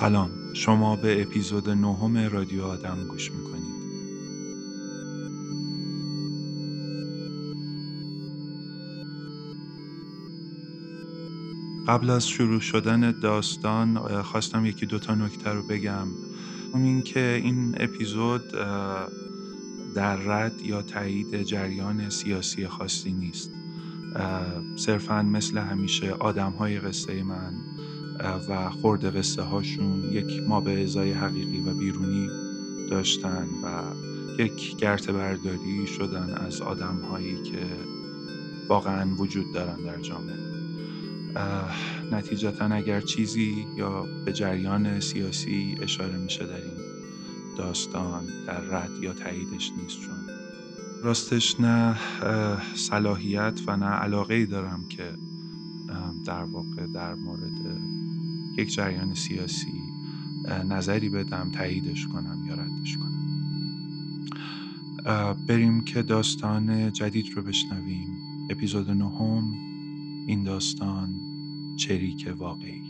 سلام. شما به اپیزود نهم رادیو آدم گوش می‌کنید. قبل از شروع شدن داستان خواستم یکی دوتا نکته رو بگم. اون که این اپیزود در رد یا تایید جریان سیاسی خاصی نیست. صرفا مثل همیشه آدم های قصه من و خورده قصه هاشون یک ما به ازای حقیقی و بیرونی داشتن و یک گرت برداری شدن از آدم هایی که واقعا وجود دارن در جامعه. نتیجتا اگر چیزی یا به جریان سیاسی اشاره میشه در این داستان در رد یا تاییدش نیست چون. راستش نه صلاحیت و نه علاقه ای دارم که در واقع در مورد یک جریان سیاسی نظری بدم تاییدش کنم یا ردش کنم. بریم که داستان جدید رو بشنویم. اپیزود نهم این داستان چریک واقعی.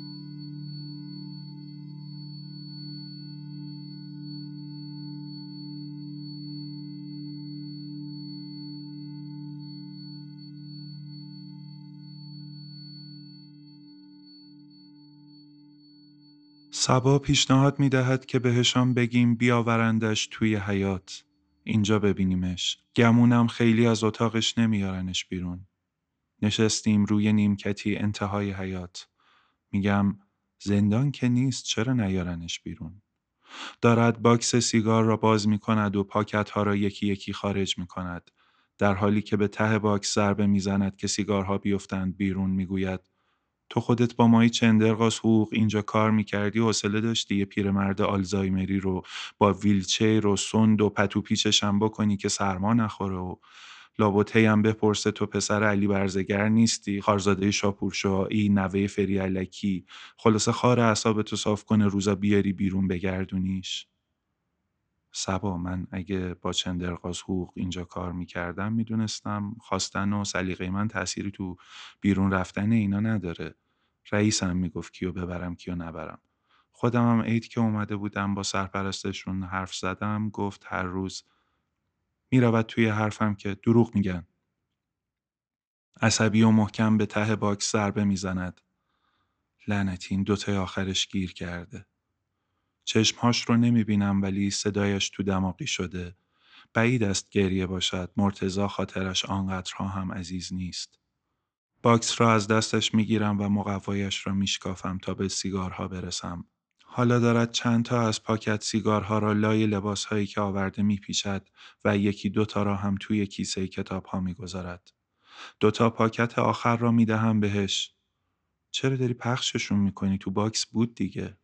صبا پیشنهاد می دهد که بهشان بگیم بیاورندش توی حیاط. اینجا ببینیمش. گمونم خیلی از اتاقش نمیارنش بیرون. نشستیم روی نیمکتی انتهای حیاط. میگم زندان که نیست چرا نیارنش بیرون؟ دارد باکس سیگار را باز می کند و پاکت ها را یکی یکی خارج می کند. در حالی که به ته باکس ضربه می‌زند که سیگارها بیفتند بیرون می‌گوید تو خودت با مایی چندرغاز حقوق اینجا کار می‌کردی و حوصله داشتی یه پیرمرد آلزایمری رو با ویلچیر و سند و پتو پیچش هم بکنی که سرما نخوره و لابوته هم بپرسه تو پسر علی برزگر نیستی؟ خارزاده شاپورشاهی نوه فری علکی خلاصه خار اعصاب تو صاف کنه روزا بیاری بیرون بگردونیش. سبا من اگه با چندرغاز حقوق اینجا کار می‌کردم می‌دونستم خواستن و سلیقه من تأثیری تو بیرون رفتن اینا نداره. رئیسم می‌گفت کیو ببرم کیو نبرم. خودم هم عید که اومده بودم با سرپرستشون حرف زدم گفت هر روز می‌رود توی حرفم که دروغ میگن. عصبی و محکم به ته باکس ضربه می‌زند. لعنتی این دوتای آخرش گیر کرده. چشمهاش رو نمی بینم ولی صدایش تو دماغی شده. بعید است گریه باشد. مرتضی خاطرش آنقدرها هم عزیز نیست. باکس را از دستش می گیرم و مقوایش را میشکافم تا به سیگارها برسم. حالا دارد چند تا از پاکت سیگارها را لای لباسهایی که آورده میپیچد و یکی دوتا را هم توی کیسه کتاب ها می‌گذارد. دوتا پاکت آخر را می‌دهم بهش. چرا داری پخششون می‌کنی؟ تو باکس بود دیگه.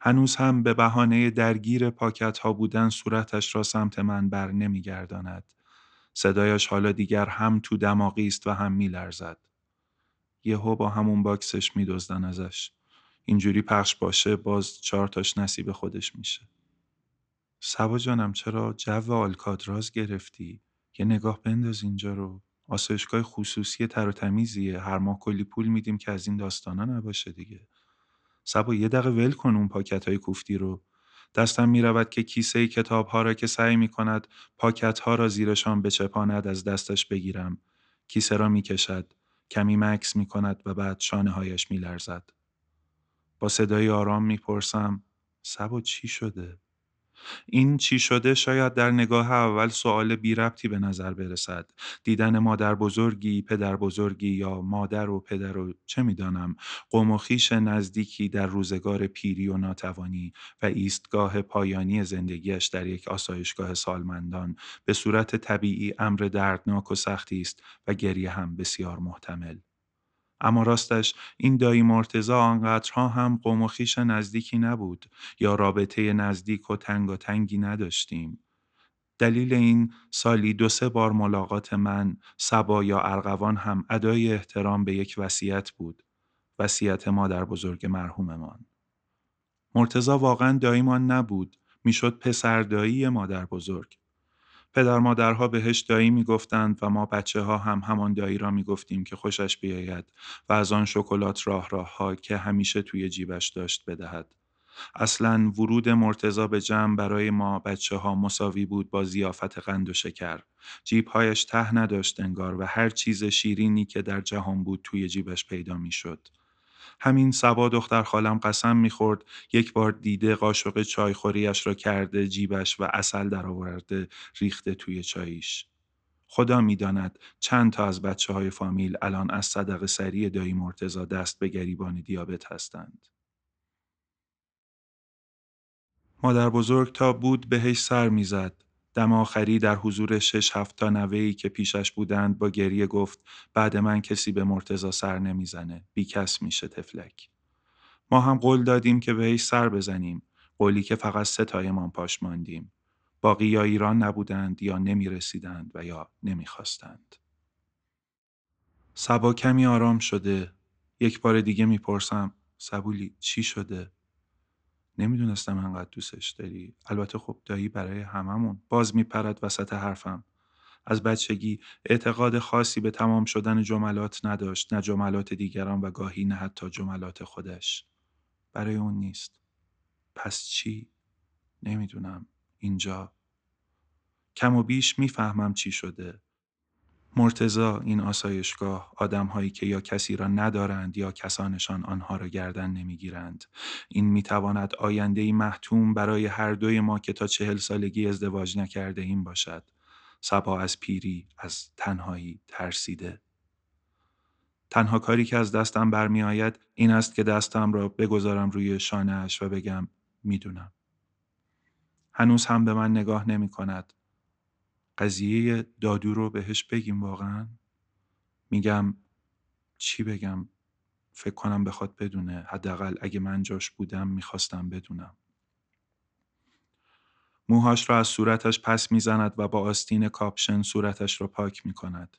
هنوز هم به بهانه درگیر پاکت ها بودن صورتش را سمت من بر نمی گرداند. صدایش حالا دیگر هم تو دماغی است و هم می لرزد. یهو با همون باکسش می دزدن ازش. اینجوری پخش باشه باز چهار تاش نصیب خودش میشه. سبا جانم چرا جو آلکادراز گرفتی؟ یه نگاه بنداز اینجا رو. آسایشگاه خصوصی تر و تمیزیه. هر ماه کلی پول میدیم که از این داستانا نباشه دیگه. سبا یه دقیقه ول کن اون پاکت های کوفتی رو دستم می رود که کیسه کتاب ها را که سعی می کند پاکت ها را زیرشان بچپاند از دستش بگیرم کیسه را می کشد کمی مکس می کند و بعد شانه هایش می لرزد. با صدای آرام می پرسم سبا چی شده؟ این چی شده شاید در نگاه اول سوال بی ربطی به نظر برسد. دیدن مادر بزرگی، پدر بزرگی یا مادر و پدر و چه می‌دانم قوم و خیش نزدیکی در روزگار پیری و ناتوانی و ایستگاه پایانی زندگیش در یک آسایشگاه سالمندان به صورت طبیعی امر دردناک و سختی است و گریه هم بسیار محتمل. اما راستش این دایی مرتزا آنقدرها هم قوم و خیش نزدیکی نبود یا رابطه نزدیک و تنگ تنگی نداشتیم. دلیل این سالی دو سه بار ملاقات من سبا یا ارغوان هم ادای احترام به یک وصیت بود. وصیت مادر بزرگ مرحوممان. مرتزا واقعا داییمان نبود. می‌شد پسر دایی مادر بزرگ. پدر مادرها بهش دایی می‌گفتند و ما بچه ها هم همان دایی را می‌گفتیم که خوشش بیاید و از آن شکلات راه راه ها که همیشه توی جیبش داشت بدهد. اصلا ورود مرتزا به جمع برای ما بچه ها مساوی بود با زیافت قند و شکر. جیبهایش ته نداشت انگار و هر چیز شیرینی که در جهان بود توی جیبش پیدا می‌شد. همین سبا دختر خالم قسم می‌خورد یک بار دیده قاشق چایخوریش را کرده جیبش و اصل درآورده ریخته توی چاییش. خدا می‌داند چند تا از بچه های فامیل الان از صدق سری دایی مرتزا دست به گریبان دیابت هستند. مادر بزرگ تا بود بهش سر می‌زد. دم آخری در حضور شش هفت تا نوهی که پیشش بودند با گریه گفت بعد من کسی به مرتزا سر نمی‌زنه. بیکس میشه تفلک. ما هم قول دادیم که بهش سر بزنیم. قولی که فقط سه تایمان پاش ماندیم. باقی یا ایران نبودند یا نمی رسیدند و یا نمی خواستند. سبا کمی آرام شده. یک بار دیگه می‌پرسم سبولی چی شده؟ نمی‌دونستم انقدر دوستش داری. البته خب دایی برای هممون باز میپرد وسط حرفم. از بچگی اعتقاد خاصی به تمام شدن جملات نداشت نه جملات دیگران و گاهی نه حتی جملات خودش. برای اون نیست. پس چی؟ نمی‌دونم. اینجا کم و بیش می‌فهمم چی شده. مرتزا این آسایشگاه آدمهایی که یا کسی را ندارند یا کسانشان آنها را گردن نمی‌گیرند. این می‌تواند آینده محتوم برای هر دوی ما که تا چهل سالگی ازدواج نکرده این باشد. سبا از پیری از تنهایی ترسیده. تنها کاری که از دستم برمیآید این است که دستم را بگذارم روی شانهاش و بگم می‌دونم. هنوز هم به من نگاه نمی کند. قضیه دادو رو بهش بگیم واقعا؟ میگم چی بگم؟ فکر کنم بخواد بدونه. حداقل اگه من جاش بودم می‌خواستم بدونم. موهاش را از صورتش پس می‌زند و با آستین کاپشن صورتش را پاک می‌کند.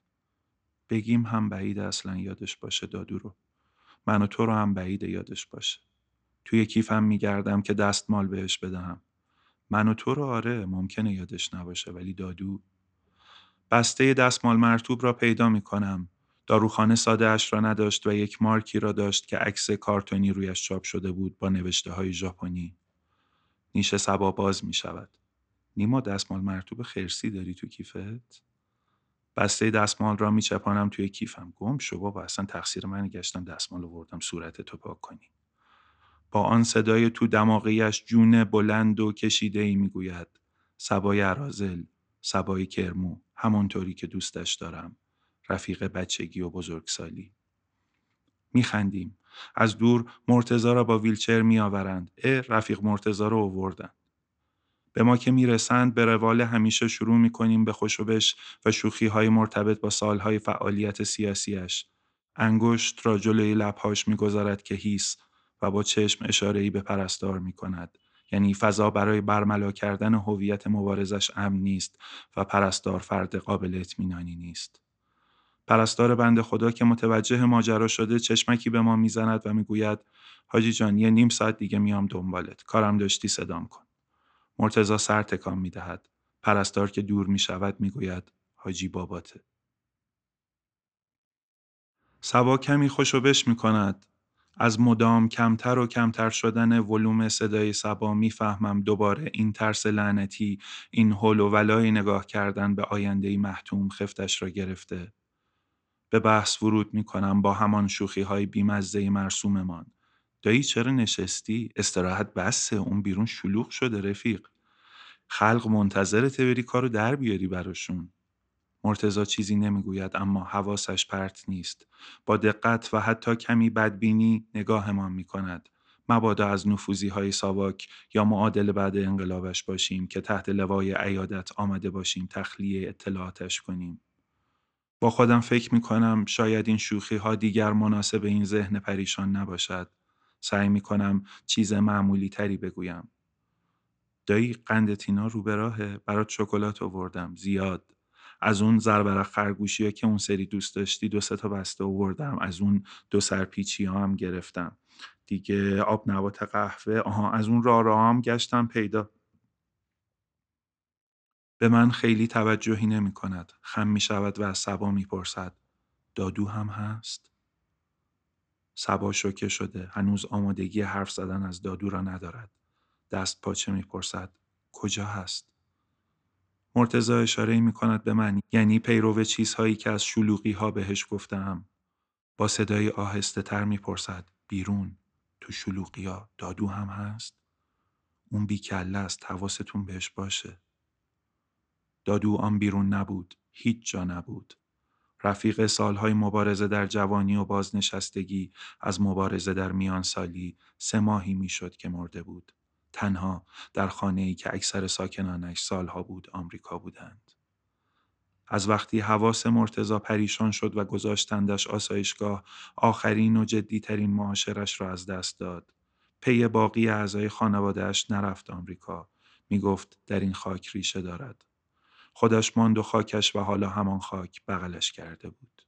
بگیم هم بعید اصلا یادش باشه دادو رو. من و تو رو هم بعید یادش باشه. توی کیفم میگردم که دستمال بهش بدهم. من و تو رو آره ممکنه یادش نباشه ولی دادو بسته دستمال مرتوب را پیدا می کنم. داروخانه ساده اش را نداشت و یک مارکی را داشت که عکس کارتونی رویش چاپ شده بود با نوشته های ژاپنی. نیشه سبا باز می شود. نیما دستمال مرتوب خرسی داری تو کیفت؟ بسته دستمال را می چپانم توی کیفم. گم شو بابا اصلا تقصیر من گشتم دستمال وردم صورت تو پاک کنی. با آن صدای تو دماغیش جون بلند و کشیده ای می‌گوید. سبای عرازل سبای کرمو همانطوری که دوستش دارم. رفیق بچگی و بزرگسالی. میخندیم. از دور مرتزا را با ویلچر میآورند. اه رفیق مرتزا را آوردن. به ما که می‌رسند به روال همیشه شروع می‌کنیم به خوشوبش و شوخی های مرتبط با سالهای فعالیت سیاسیش انگشت را جلوی لبهاش می‌گذارد که هیس و با چشم اشاره به پرستار می کند. یعنی فضا برای برملا کردن هویت مبارزش امن نیست و پرستار فرد قابل اطمینانی نیست. پرستار بند خدا که متوجه ماجرا شده چشمکی به ما می‌زند و می‌گوید حاجی جان یه نیم ساعت دیگه میام دنبالت. کارم داشتی صدام کن. مرتزا سر تکان می‌دهد. پرستار که دور می‌شود می‌گوید حاجی باباته. سبا کمی خوشو می کند از مدام کمتر و کمتر شدن ولوم صدای سبا می‌فهمم دوباره این ترس لعنتی این حل و ولای نگاه کردن به آینده محتوم خفتش را گرفته. به بحث ورود می کنم با همان شوخی های مرسوممان. دایی چرا نشستی؟ استراحت بسه اون بیرون شلوغ شده رفیق. خلق منتظرت بری کارو در بیاری براشون. مرتزا چیزی نمی‌گوید اما حواسش پرت نیست. با دقت و حتی کمی بدبینی نگاهمان می کند. مبادا از نفوزی های ساواک یا معادل بعد انقلابش باشیم که تحت لوای عیادت آمده باشیم تخلیه اطلاعاتش کنیم. با خودم فکر می کنم شاید این شوخی ها دیگر مناسب این ذهن پریشان نباشد. سعی می کنم چیز معمولی تری بگویم. دایی قند تینا رو به راهه برات شکلات آوردم زیاد از اون زربرق خرگوشی که اون سری دوست داشتی دو سه تا بسته آوردم. از اون دو سرپیچی ها هم گرفتم. دیگه آب نبات قهوه آها از اون راه راه هم گشتم پیدا. به من خیلی توجهی نمی کند. خم می شود و از سبا می پرسد. دادو هم هست؟ سبا شوکه شده. هنوز آمادگی حرف زدن از دادو را ندارد. دست پاچه می‌پرسد کجا هست؟ مرتزا اشاره می کند به من یعنی پیرو چیزهایی که از شلوغی ها بهش گفتم با صدای آهسته تر می‌پرسد بیرون تو شلوغی ها دادو هم هست؟ اون بیکله است حواستون بهش باشه. دادو آن بیرون نبود هیچ جا نبود. رفیق سالهای مبارزه در جوانی و بازنشستگی از مبارزه در میان سالی سه ماهی می‌شد که مرده بود. تنها در خانه ای که اکثر ساکنانش سالها بود آمریکا بودند. از وقتی حواس مرتزا پریشان شد و گذاشتندش آسایشگاه آخرین و جدیترین معاشرش را از دست داد. پی باقی اعضای خانوادهش نرفت آمریکا. می گفت در این خاک ریشه دارد. خودش ماند و خاکش و حالا همان خاک بغلش کرده بود.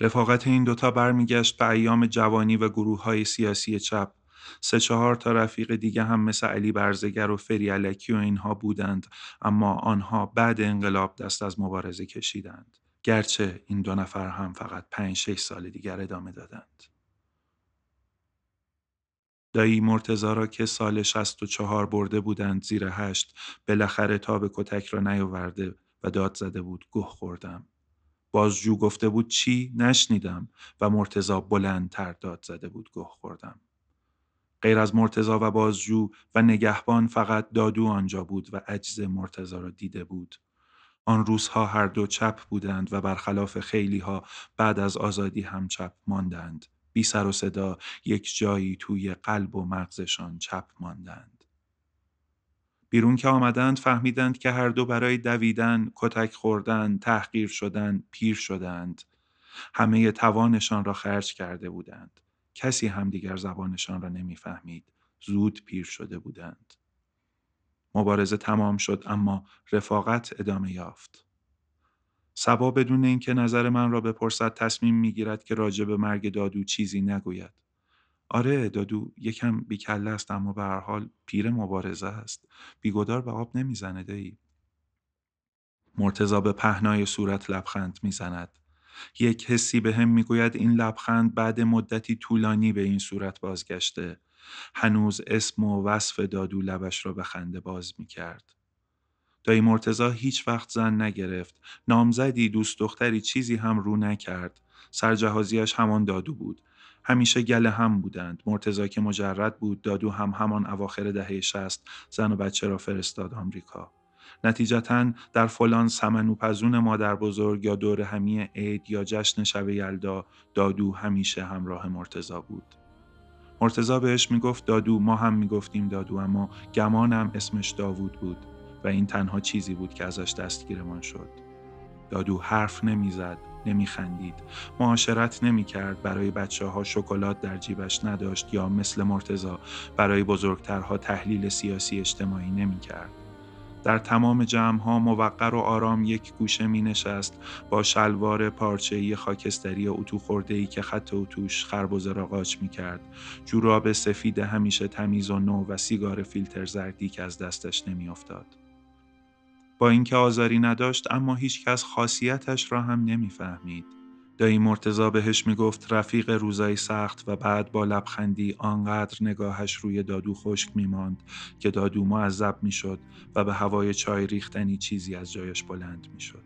رفاقت این دوتا برمیگشت به ایام جوانی و گروه های سیاسی چپ. سه چهار تا رفیق دیگه هم مثل علی برزگر و فری علکی و اینها بودند اما آنها بعد انقلاب دست از مبارزه کشیدند. گرچه این دو نفر هم فقط پنج شش سال دیگر ادامه دادند. دایی مرتزا را که سال شست و چهار برده بودند زیر هشت بالاخره تاب کتک را نیاورده و داد زده بود گه خوردم. بازجو گفته بود چی؟ نشنیدم و مرتزا بلندتر داد زده بود گه خوردم. غیر از مرتزا و بازجو و نگهبان فقط دادو آنجا بود و عجز مرتزا را دیده بود. آن روزها هر دو چپ بودند و برخلاف خیلی ها بعد از آزادی هم چپ ماندند. بی سر و صدا یک جایی توی قلب و مغزشان چپ ماندند. بیرون که آمدند فهمیدند که هر دو برای دویدن، کتک خوردن، تحقیر شدن، پیر شدند. همه توانشان را خرج کرده بودند. کسی هم دیگر زبانشان را نمی‌فهمید. زود پیر شده بودند. مبارزه تمام شد اما رفاقت ادامه یافت. سبا بدون اینکه نظر من را بپرسد تصمیم می‌گیرد که راجع به مرگ دادو چیزی نگوید. آره دادو یکم بیکله است اما به هر حال پیر مبارزه است. بیگدار به آب نمی‌زنه دایی. مرتضا به پهنای صورت لبخند می‌زند. یک حسی به هم می‌گوید این لبخند بعد مدتی طولانی به این صورت بازگشته. هنوز اسم و وصف دادو لبش را به خنده باز می‌کرد. دایی مرتزا هیچ وقت زن نگرفت. نامزدی دوست دختری چیزی هم رو نکرد. سرجهازیش همان دادو بود. همیشه گله هم بودند. مرتزا که مجرد بود دادو هم همان اواخر دهه شست زن و بچه را فرستاد آمریکا. نتیجتا در فلان سمنوپزون مادر بزرگ یا دور همی عید یا جشن شب یلدا دادو همیشه همراه مرتزا بود. مرتزا بهش می‌گفت دادو ما هم می‌گفتیم دادو اما گمانم اسمش داوود بود. و این تنها چیزی بود که ازش دستگیرمان شد. دادو حرف نمی‌زد، نمیخندید، معاشرت نمی‌کرد، برای بچه ها شکلات در جیبش نداشت یا مثل مرتزا برای بزرگترها تحلیل سیاسی اجتماعی نمی‌کرد. در تمام جمع ها موقر و آرام یک گوشه می نشست با شلوار پارچه‌ای خاکستری اتو خورده ای که خط اتوش خربزه را قاچ می کرد. جوراب سفید همیشه تمیز و نو و سیگار فیلتر زردی که از دستش نمی افتاد. با اینکه آزاری نداشت اما هیچکس خاصیتش را هم نمی‌فهمید. دایی مرتزا بهش می‌گفت رفیق روزای سخت و بعد با لبخندی آنقدر نگاهش روی دادو خشک میماند که دادو معذب می‌شد و به هوای چای ریختنی چیزی از جایش بلند می‌شد.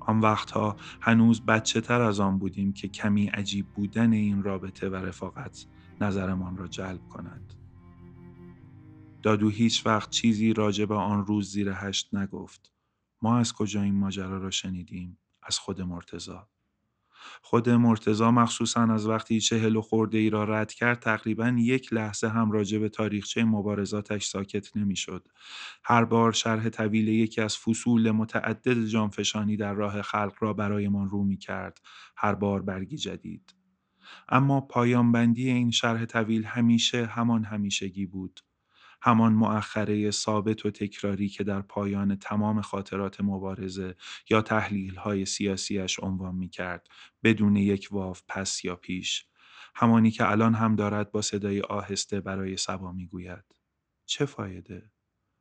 آن وقتها هنوز بچه تر از آن بودیم که کمی عجیب بودن این رابطه و رفاقت نظرمان را جلب کند. دادو هیچ وقت چیزی راجع به آن روز زیر هشت نگفت. ما از کجا این ماجرا را شنیدیم؟ از خود مرتزا. خود مرتزا مخصوصا از وقتی چهل و خورده ای را رد کرد تقریبا یک لحظه هم راجع به تاریخچه مبارزاتش ساکت نمی‌شد. هر بار شرح طویل یکی از فصول متعدد جانفشانی در راه خلق را برایمان رو می کرد. هر بار برگی جدید. اما پایان بندی این شرح طویل همیشه همان همیشگی بود. همان مؤخره ثابت و تکراری که در پایان تمام خاطرات مبارزه یا تحلیل های سیاسیش عنوان می کرد بدون یک واف پس یا پیش. همانی که الان هم دارد با صدای آهسته برای سبا می گوید چه فایده؟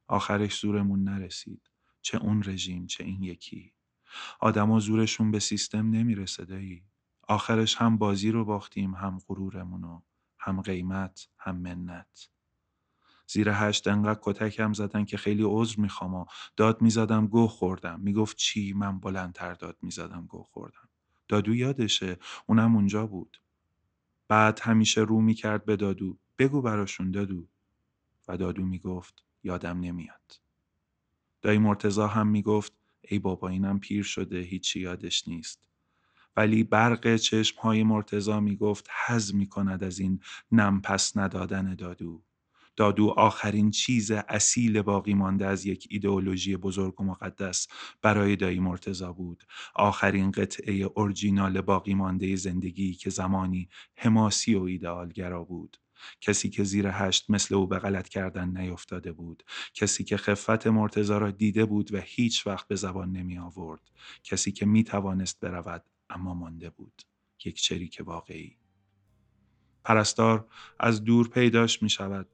آخرش زورمون نرسید. چه اون رژیم چه این یکی. آدما زورشون به سیستم نمی‌رسه دایی. آخرش هم بازی رو باختیم هم غرورمونو. هم قیمت هم منت. زیر هشت انقدر کتکم زدن که خیلی عذر می‌خوام و داد می‌زدم گوه خوردم. می‌گفت چی؟ من بلندتر داد می‌زدم گوه خوردم. دادو یادشه؟ اونم اونجا بود. بعد همیشه رو می‌کرد به دادو. بگو براشون دادو. و دادو می‌گفت یادم نمیاد. دایی مرتزا هم می‌گفت ای بابا اینم پیر شده هیچی یادش نیست. ولی برق چشمهای مرتزا می‌گفت حز می‌کند از این نم پس ندادن دادو. دادو آخرین چیز اصیل باقی مانده از یک ایدئولوژی بزرگ و مقدس برای دایی مرتزا بود. آخرین قطعه اورجینال باقی مانده زندگی که زمانی حماسی و ایدئالگرا بود. کسی که زیر هشت مثل او به غلط کردن نیفتاده بود. کسی که خفت مرتزا را دیده بود و هیچ وقت به زبان نمی آورد. کسی که می توانست برود اما مانده بود. یک چریک واقعی. پرستار از دور پیداش می شود.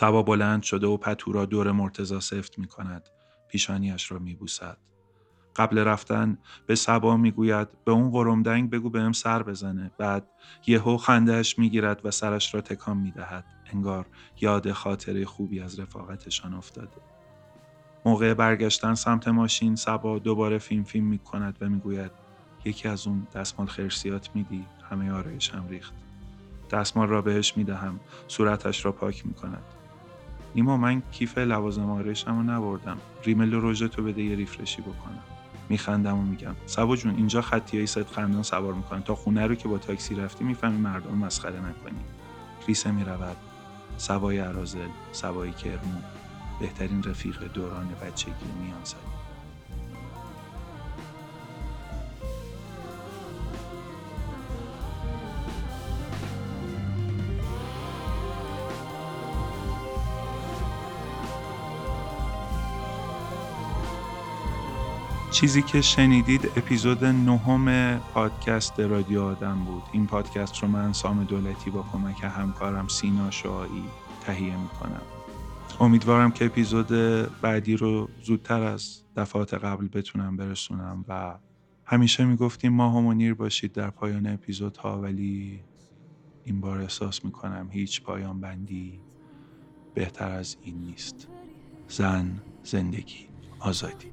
سبا بلند شده و پتو را دور مرتزا سفت می کند. پیشانیش را می بوسد. قبل رفتن به سبا می‌گوید به اون قرمدنگ بگو بهم سر بزنه. بعد یهو خندهش می‌گیرد و سرش را تکان می‌دهد. انگار یاد خاطره خوبی از رفاقتشان افتاده. موقع برگشتن سمت ماشین سبا دوباره فیلم فیلم می‌کند و می‌گوید یکی از اون دستمال خرسیات میدی. همه آرایشم ریخت. دستمال را بهش می‌دهم. صورتش را پاک می‌کند. نیما من کیف لوازم آرایشم رو نبردم. ریمل روژه تو بده یه ریفرشی بکنم. میخندم و میگم سبا جون اینجا خطی های صد خندان سوار می‌کنن. تا خونه رو که با تاکسی رفتی می‌فهمی مردم مسخره نکنی. ریسه می‌رود. سوای عرازل سوای کرمون. بهترین رفیق دوران بچگی میان چیزی که شنیدید اپیزود نهم پادکست رادیو آدم بود. این پادکست رو من سام دولتی با کمک همکارم سینا شعایی تهیه می‌کنم. امیدوارم که اپیزود بعدی رو زودتر از دفعات قبل بتونم برسونم و همیشه می‌گفتیم ماه و منیر باشید در پایان اپیزودها ولی این بار احساس می‌کنم هیچ پایان بندی بهتر از این نیست. زن زندگی. آزادی.